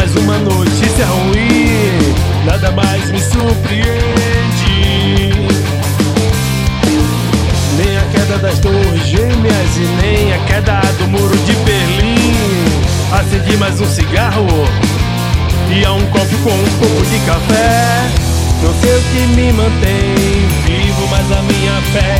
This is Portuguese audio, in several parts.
mais uma notícia ruim, nada mais me surpreende. Nem a queda das torres gêmeas e nem a queda do muro de Berlim. Acendi mais um cigarro e a um copo com um pouco de café. Não sei o que me mantém vivo, mas a minha fé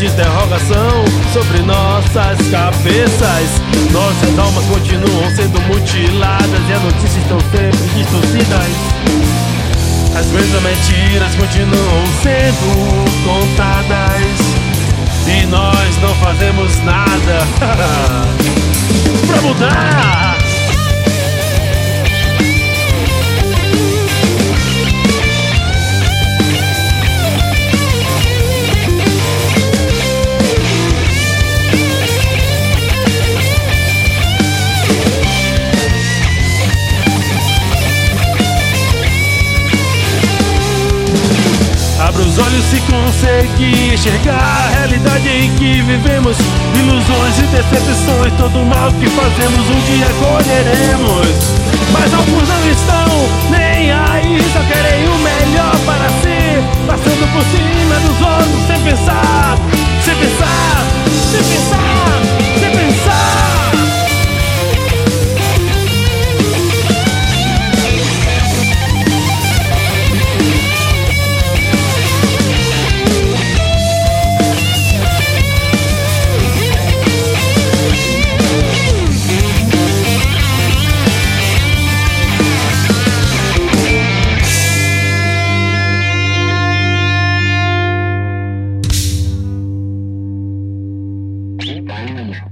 de interrogação sobre nossas cabeças. Nossas almas continuam sendo mutiladas e as notícias estão sempre distorcidas. As mesmas mentiras continuam sendo contadas e nós não fazemos nada pra mudar. Olhos se conseguir enxergar a realidade em que vivemos. Ilusões e decepções, todo mal que fazemos um dia colheremos. Mas alguns não estão yararlı olur.